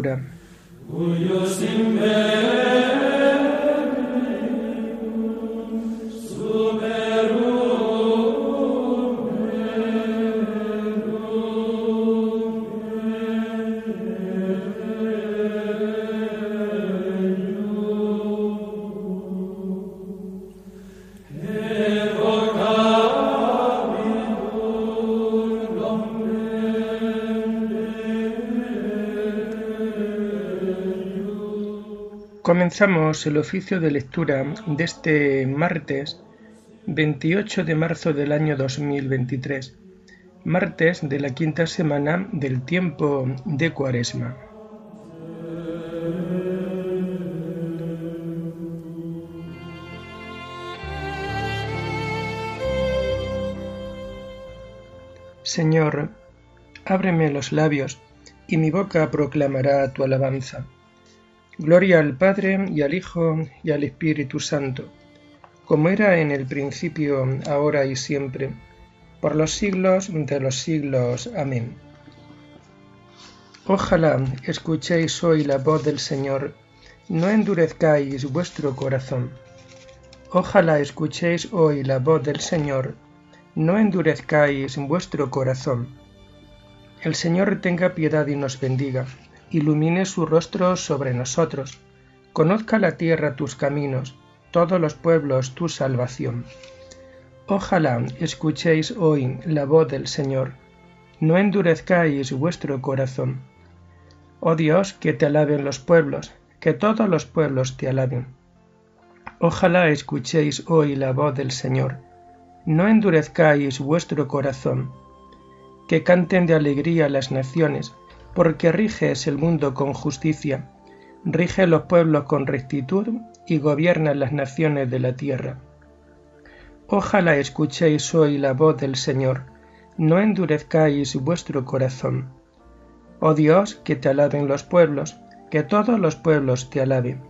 De Comenzamos el oficio de lectura de este martes 28 de marzo del año 2023, martes de la quinta semana del tiempo de Cuaresma. Señor, ábreme los labios, y mi boca proclamará tu alabanza. Gloria al Padre y al Hijo y al Espíritu Santo, como era en el principio, ahora y siempre, por los siglos de los siglos. Amén. Ojalá escuchéis hoy la voz del Señor, no endurezcáis vuestro corazón. Ojalá escuchéis hoy la voz del Señor, no endurezcáis vuestro corazón. El Señor tenga piedad y nos bendiga ilumine su rostro sobre nosotros. Conozca la tierra tus caminos, todos los pueblos tu salvación. Ojalá escuchéis hoy la voz del Señor, no endurezcáis vuestro corazón. Oh Dios, que te alaben los pueblos, que todos los pueblos te alaben. Ojalá escuchéis hoy la voz del Señor, no endurezcáis vuestro corazón. Que canten de alegría las naciones, porque riges el mundo con justicia, rige los pueblos con rectitud y gobierna las naciones de la tierra. Ojalá escuchéis hoy la voz del Señor, no endurezcáis vuestro corazón. Oh Dios, que te alaben los pueblos, que todos los pueblos te alaben.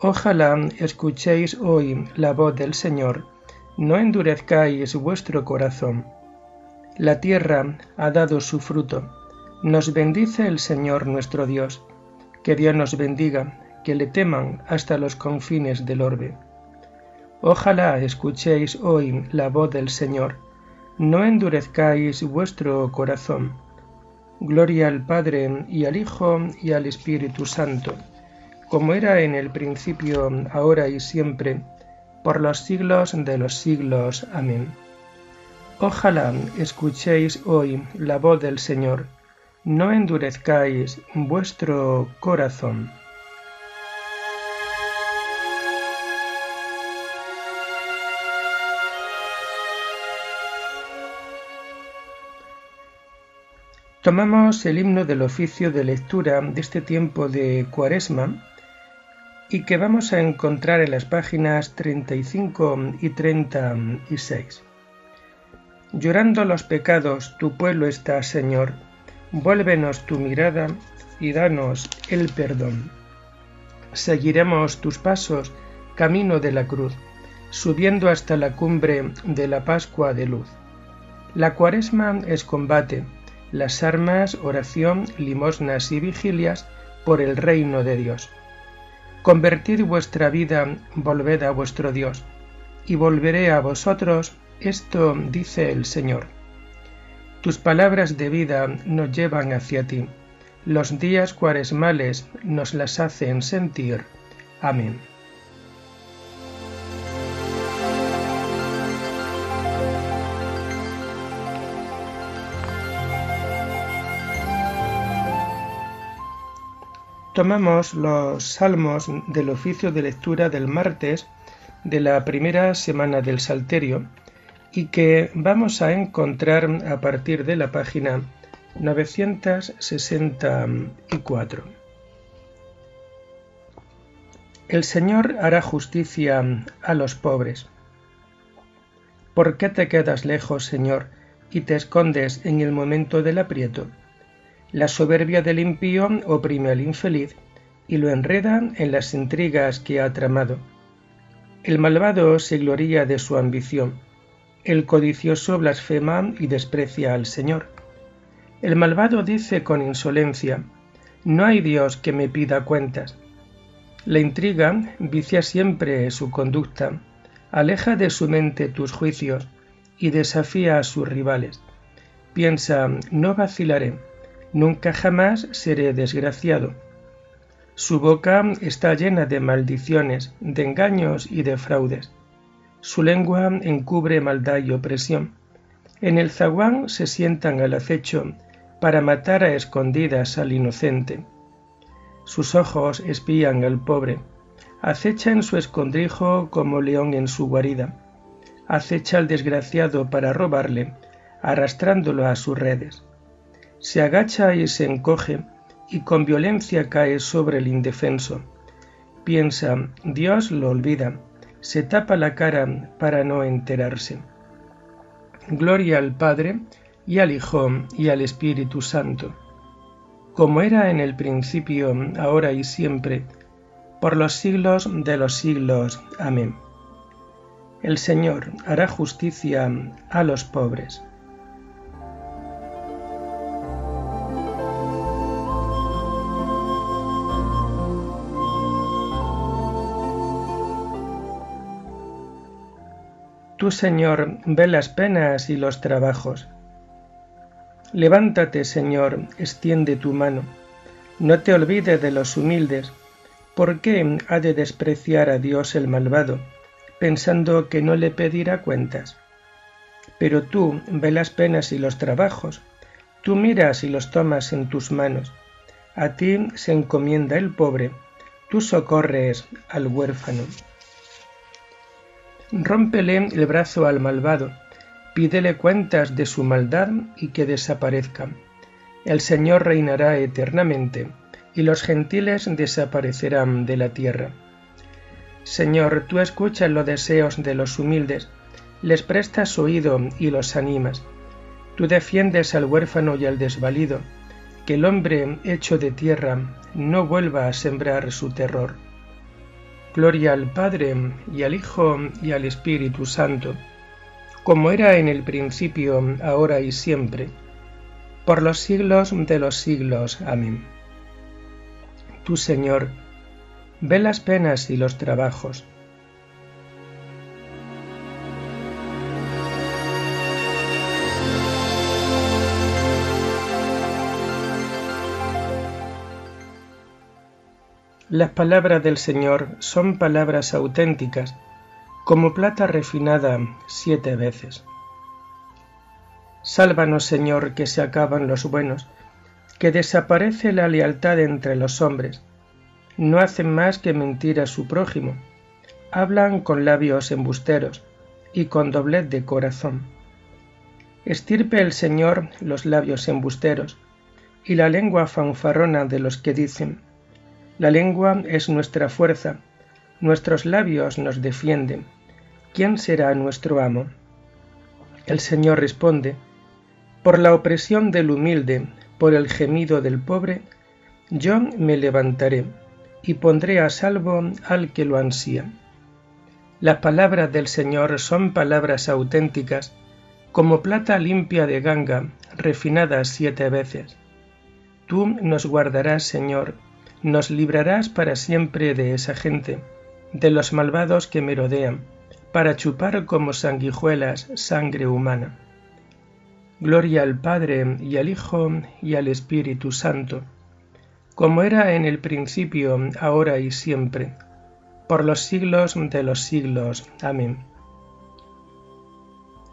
Ojalá escuchéis hoy la voz del Señor, no endurezcáis vuestro corazón. La tierra ha dado su fruto, nos bendice el Señor nuestro Dios. Que Dios nos bendiga, que le teman hasta los confines del orbe. Ojalá escuchéis hoy la voz del Señor, no endurezcáis vuestro corazón. Gloria al Padre y al Hijo y al Espíritu Santo, como era en el principio, ahora y siempre, por los siglos de los siglos. Amén. Ojalá escuchéis hoy la voz del Señor, no endurezcáis vuestro corazón. Tomamos el himno del oficio de lectura de este tiempo de Cuaresma y que vamos a encontrar en las páginas 35 y 36. Llorando los pecados, tu pueblo está, Señor, Vuélvenos tu mirada y danos el perdón. Seguiremos tus pasos, camino de la cruz, subiendo hasta la cumbre de la Pascua de luz. La cuaresma es combate, las armas, oración, limosnas y vigilias por el reino de Dios. Convertid vuestra vida, volved a vuestro Dios, y volveré a vosotros, esto dice el Señor. Tus palabras de vida nos llevan hacia ti. Los días cuaresmales nos las hacen sentir. Amén. Tomamos los salmos del oficio de lectura del martes de la primera semana del Salterio y que vamos a encontrar a partir de la página 964. El Señor hará justicia a los pobres. ¿Por qué te quedas lejos, Señor, y te escondes en el momento del aprieto? La soberbia del impío oprime al infeliz y lo enreda en las intrigas que ha tramado. El malvado se gloría de su ambición el codicioso blasfema y desprecia al Señor. El malvado dice con insolencia, no hay Dios que me pida cuentas. La intriga vicia siempre su conducta, aleja de su mente tus juicios y desafía a sus rivales. Piensa, no vacilaré, nunca jamás seré desgraciado. Su boca está llena de maldiciones, de engaños y de fraudes. Su lengua encubre maldad y opresión. En el zaguán se sientan al acecho para matar a escondidas al inocente. Sus ojos espían al pobre, acecha en su escondrijo como león en su guarida, acecha al desgraciado para robarle, arrastrándolo a sus redes. Se agacha y se encoge, y con violencia cae sobre el indefenso. Piensa, Dios lo olvida, se tapa la cara para no enterarse. Gloria al Padre, y al Hijo, y al Espíritu Santo, como era en el principio, ahora y siempre, por los siglos de los siglos. Amén. El Señor hará justicia a los pobres. Tú, Señor, ve las penas y los trabajos Levántate, Señor, extiende tu mano. No te olvides de los humildes. ¿Por qué ha de despreciar a Dios el malvado, pensando que no le pedirá cuentas? Pero tú ve las penas y los trabajos, tú miras y los tomas en tus manos. A ti se encomienda el pobre, tú socorres al huérfano. Rómpele el brazo al malvado, pídele cuentas de su maldad y que desaparezca. El Señor reinará eternamente, y los gentiles desaparecerán de la tierra. Señor, tú escuchas los deseos de los humildes, les prestas oído y los animas. Tú defiendes al huérfano y al desvalido, que el hombre hecho de tierra no vuelva a sembrar su terror. Gloria al Padre y al Hijo y al Espíritu Santo como era en el principio, ahora y siempre, por los siglos de los siglos. Amén. Tu Señor, ve las penas y los trabajos. Las palabras del Señor son palabras auténticas como plata refinada siete veces. Sálvanos, Señor, que se acaban los buenos, que desaparece la lealtad entre los hombres. No hacen más que mentir a su prójimo. Hablan con labios embusteros y con doblez de corazón. Estirpe el Señor los labios embusteros y la lengua fanfarrona de los que dicen, la lengua es nuestra fuerza, Nuestros labios nos defienden. ¿Quién será nuestro amo? El Señor responde, Por la opresión del humilde, por el gemido del pobre, yo me levantaré y pondré a salvo al que lo ansía. Las palabras del Señor son palabras auténticas, como plata limpia de ganga, refinada siete veces. Tú nos guardarás, Señor, nos librarás para siempre de esa gente de los malvados que me rodean, para chupar como sanguijuelas sangre humana. Gloria al Padre y al Hijo y al Espíritu Santo, como era en el principio, ahora y siempre, por los siglos de los siglos. Amén.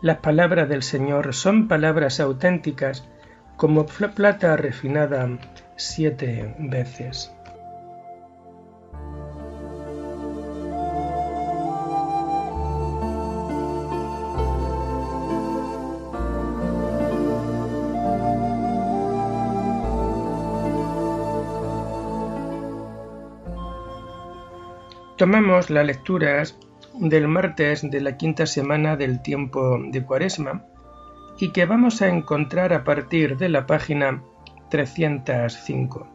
Las palabras del Señor son palabras auténticas como plata refinada siete veces. Tomamos las lecturas del martes de la quinta semana del tiempo de Cuaresma y que vamos a encontrar a partir de la página 305.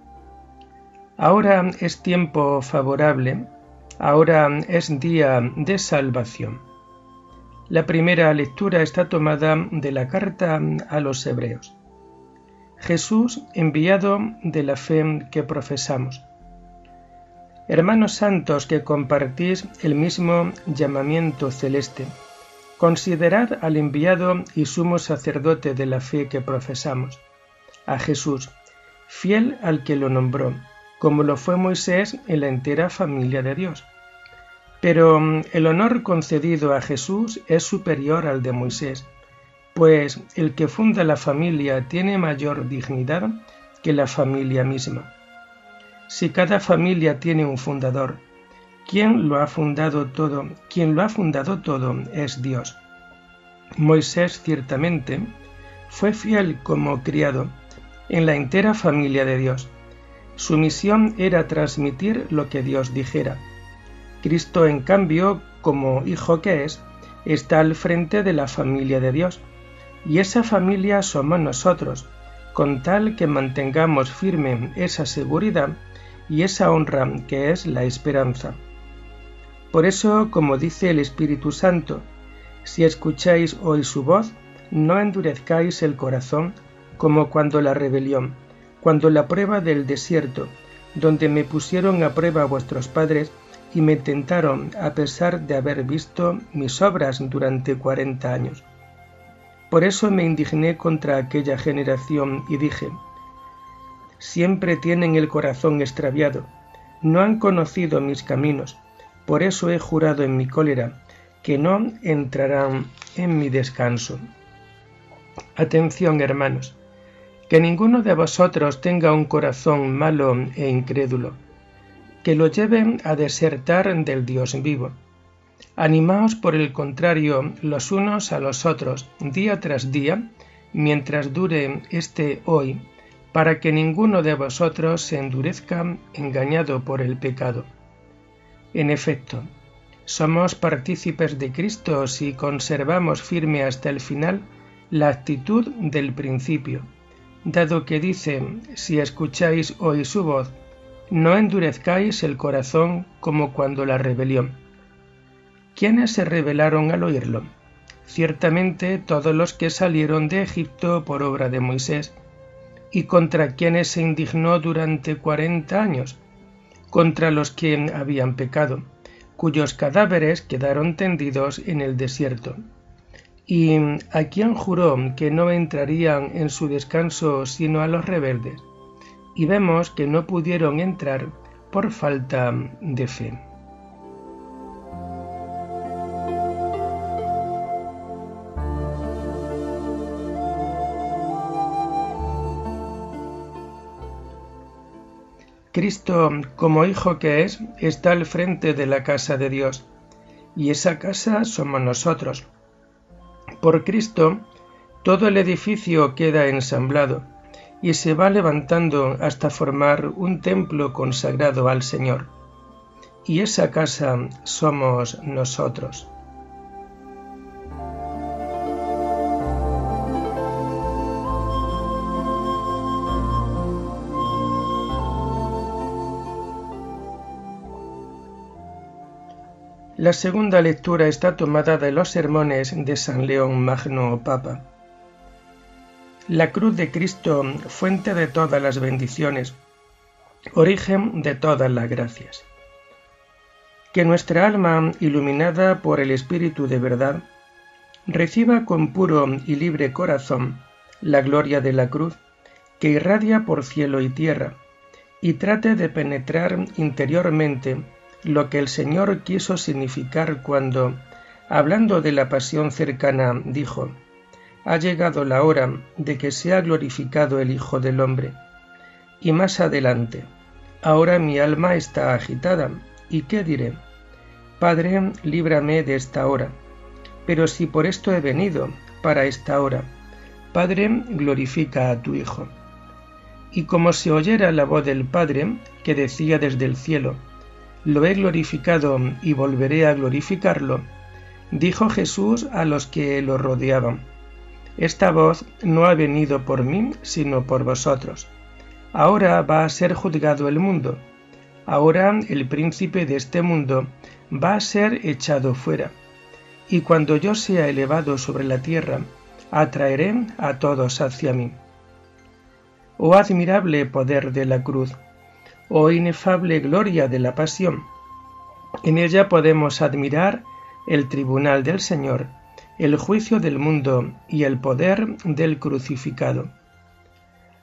Ahora es tiempo favorable, ahora es día de salvación. La primera lectura está tomada de la carta a los hebreos. Jesús enviado de la fe que profesamos. Hermanos santos que compartís el mismo llamamiento celeste, considerad al enviado y sumo sacerdote de la fe que profesamos, a Jesús, fiel al que lo nombró, como lo fue Moisés en la entera familia de Dios. Pero mm, el honor concedido a Jesús es superior al de Moisés, pues el que funda la familia tiene mayor dignidad que la familia misma. Si cada familia tiene un fundador, ¿quién lo ha fundado todo? Quien lo ha fundado todo es Dios. Moisés ciertamente fue fiel como criado en la entera familia de Dios. Su misión era transmitir lo que Dios dijera. Cristo, en cambio, como hijo que es, está al frente de la familia de Dios. Y esa familia somos nosotros, con tal que mantengamos firme esa seguridad y esa honra que es la esperanza. Por eso, como dice el Espíritu Santo, si escucháis hoy su voz, no endurezcáis el corazón como cuando la rebelión, cuando la prueba del desierto, donde me pusieron a prueba vuestros padres y me tentaron a pesar de haber visto mis obras durante cuarenta años. Por eso me indigné contra aquella generación y dije, siempre tienen el corazón extraviado, no han conocido mis caminos, por eso he jurado en mi cólera que no entrarán en mi descanso. Atención, hermanos, que ninguno de vosotros tenga un corazón malo e incrédulo, que lo lleve a desertar del Dios vivo. Animaos por el contrario los unos a los otros día tras día, mientras dure este hoy, para que ninguno de vosotros se endurezca engañado por el pecado. En efecto, somos partícipes de Cristo si conservamos firme hasta el final la actitud del principio, dado que dice, si escucháis hoy su voz, no endurezcáis el corazón como cuando la rebelión. ¿Quiénes se rebelaron al oírlo? Ciertamente todos los que salieron de Egipto por obra de Moisés, y contra quienes se indignó durante cuarenta años, contra los que habían pecado, cuyos cadáveres quedaron tendidos en el desierto. ¿Y a quién juró que no entrarían en su descanso sino a los rebeldes? Y vemos que no pudieron entrar por falta de fe. Cristo, como Hijo que es, está al frente de la casa de Dios, y esa casa somos nosotros. Por Cristo, todo el edificio queda ensamblado y se va levantando hasta formar un templo consagrado al Señor. Y esa casa somos nosotros. La segunda lectura está tomada de los sermones de San León Magno Papa. La cruz de Cristo, fuente de todas las bendiciones, origen de todas las gracias. Que nuestra alma, iluminada por el Espíritu de verdad, reciba con puro y libre corazón la gloria de la cruz que irradia por cielo y tierra, y trate de penetrar interiormente lo que el Señor quiso significar cuando, hablando de la pasión cercana, dijo, Ha llegado la hora de que sea glorificado el Hijo del Hombre. Y más adelante, Ahora mi alma está agitada, ¿y qué diré? Padre, líbrame de esta hora. Pero si por esto he venido, para esta hora, Padre, glorifica a tu Hijo. Y como se oyera la voz del Padre, que decía desde el cielo, lo he glorificado y volveré a glorificarlo, dijo Jesús a los que lo rodeaban. Esta voz no ha venido por mí, sino por vosotros. Ahora va a ser juzgado el mundo. Ahora el príncipe de este mundo va a ser echado fuera. Y cuando yo sea elevado sobre la tierra, atraeré a todos hacia mí. oh admirable poder de la cruz, oh inefable gloria de la pasión. En ella podemos admirar el tribunal del Señor, el juicio del mundo y el poder del crucificado.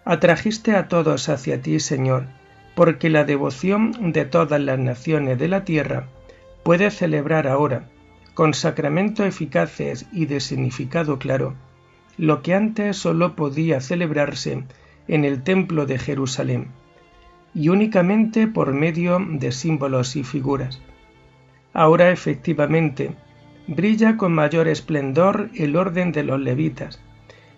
Atrajiste a todos hacia ti, Señor, porque la devoción de todas las naciones de la tierra puede celebrar ahora, con sacramento eficaces y de significado claro, lo que antes sólo podía celebrarse en el templo de Jerusalén, y únicamente por medio de símbolos y figuras. Ahora efectivamente brilla con mayor esplendor el orden de los levitas,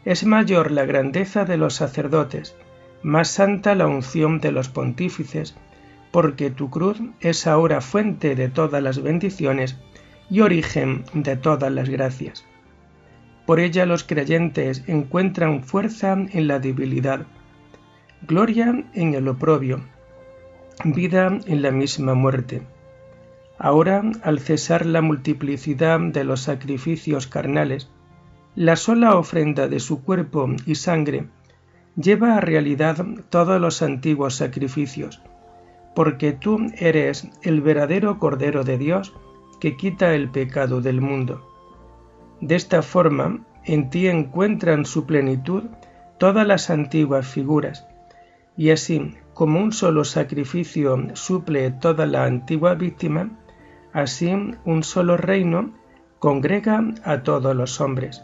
es mayor la grandeza de los sacerdotes, más santa la unción de los pontífices, porque tu cruz es ahora fuente de todas las bendiciones y origen de todas las gracias. Por ella los creyentes encuentran fuerza en la debilidad, gloria en el oprobio, vida en la misma muerte. Ahora, al cesar la multiplicidad de los sacrificios carnales, la sola ofrenda de su cuerpo y sangre lleva a realidad todos los antiguos sacrificios, porque tú eres el verdadero Cordero de Dios que quita el pecado del mundo. De esta forma, en ti encuentran su plenitud todas las antiguas figuras, y así como un solo sacrificio suple toda la antigua víctima, así un solo reino congrega a todos los hombres.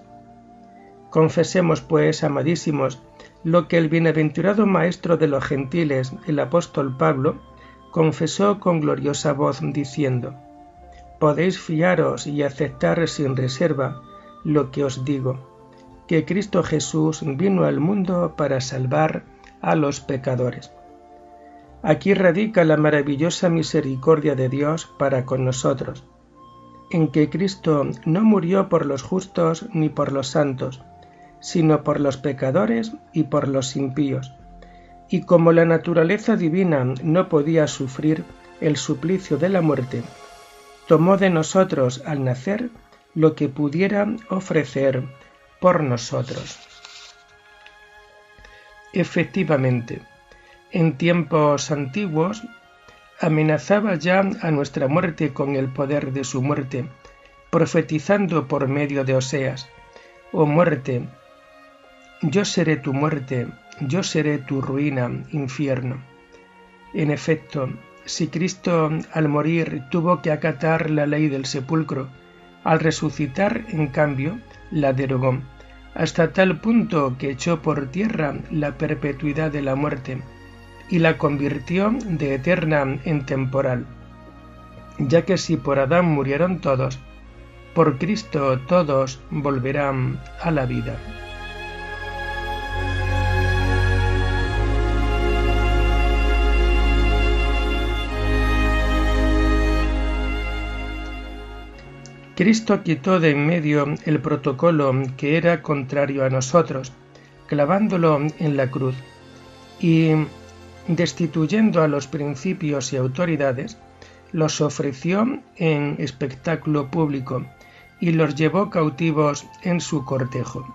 Confesemos, pues, amadísimos, lo que el bienaventurado Maestro de los gentiles, el apóstol Pablo, confesó con gloriosa voz, diciendo, Podéis fiaros y aceptar sin reserva lo que os digo, que Cristo Jesús vino al mundo para salvar a los pecadores. Aquí radica la maravillosa misericordia de Dios para con nosotros, en que Cristo no murió por los justos ni por los santos, sino por los pecadores y por los impíos. Y como la naturaleza divina no podía sufrir el suplicio de la muerte, tomó de nosotros al nacer lo que pudiera ofrecer por nosotros. Efectivamente, en tiempos antiguos amenazaba ya a nuestra muerte con el poder de su muerte, profetizando por medio de Oseas, Oh muerte, yo seré tu muerte, yo seré tu ruina, infierno. En efecto, si Cristo al morir tuvo que acatar la ley del sepulcro, al resucitar, en cambio, la derogó, hasta tal punto que echó por tierra la perpetuidad de la muerte y la convirtió de eterna en temporal, ya que si por Adán murieron todos, por Cristo todos volverán a la vida. Cristo quitó de en medio el protocolo que era contrario a nosotros, clavándolo en la cruz, y destituyendo a los principios y autoridades, los ofreció en espectáculo público y los llevó cautivos en su cortejo.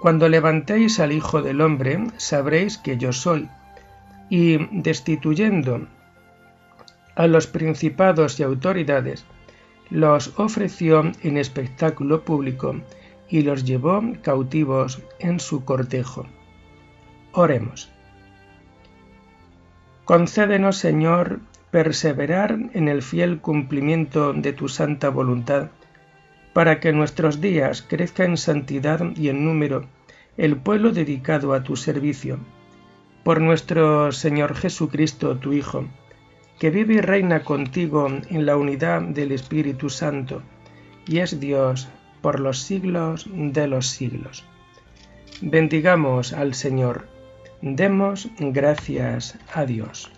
Cuando levantéis al Hijo del Hombre, sabréis que yo soy, y destituyendo a los principados y autoridades, los ofreció en espectáculo público y los llevó cautivos en su cortejo. Oremos. Concédenos, Señor, perseverar en el fiel cumplimiento de tu santa voluntad, para que nuestros días crezca en santidad y en número el pueblo dedicado a tu servicio. Por nuestro Señor Jesucristo, tu Hijo, que vive y reina contigo en la unidad del Espíritu Santo, y es Dios por los siglos de los siglos. Bendigamos al Señor, demos gracias a Dios.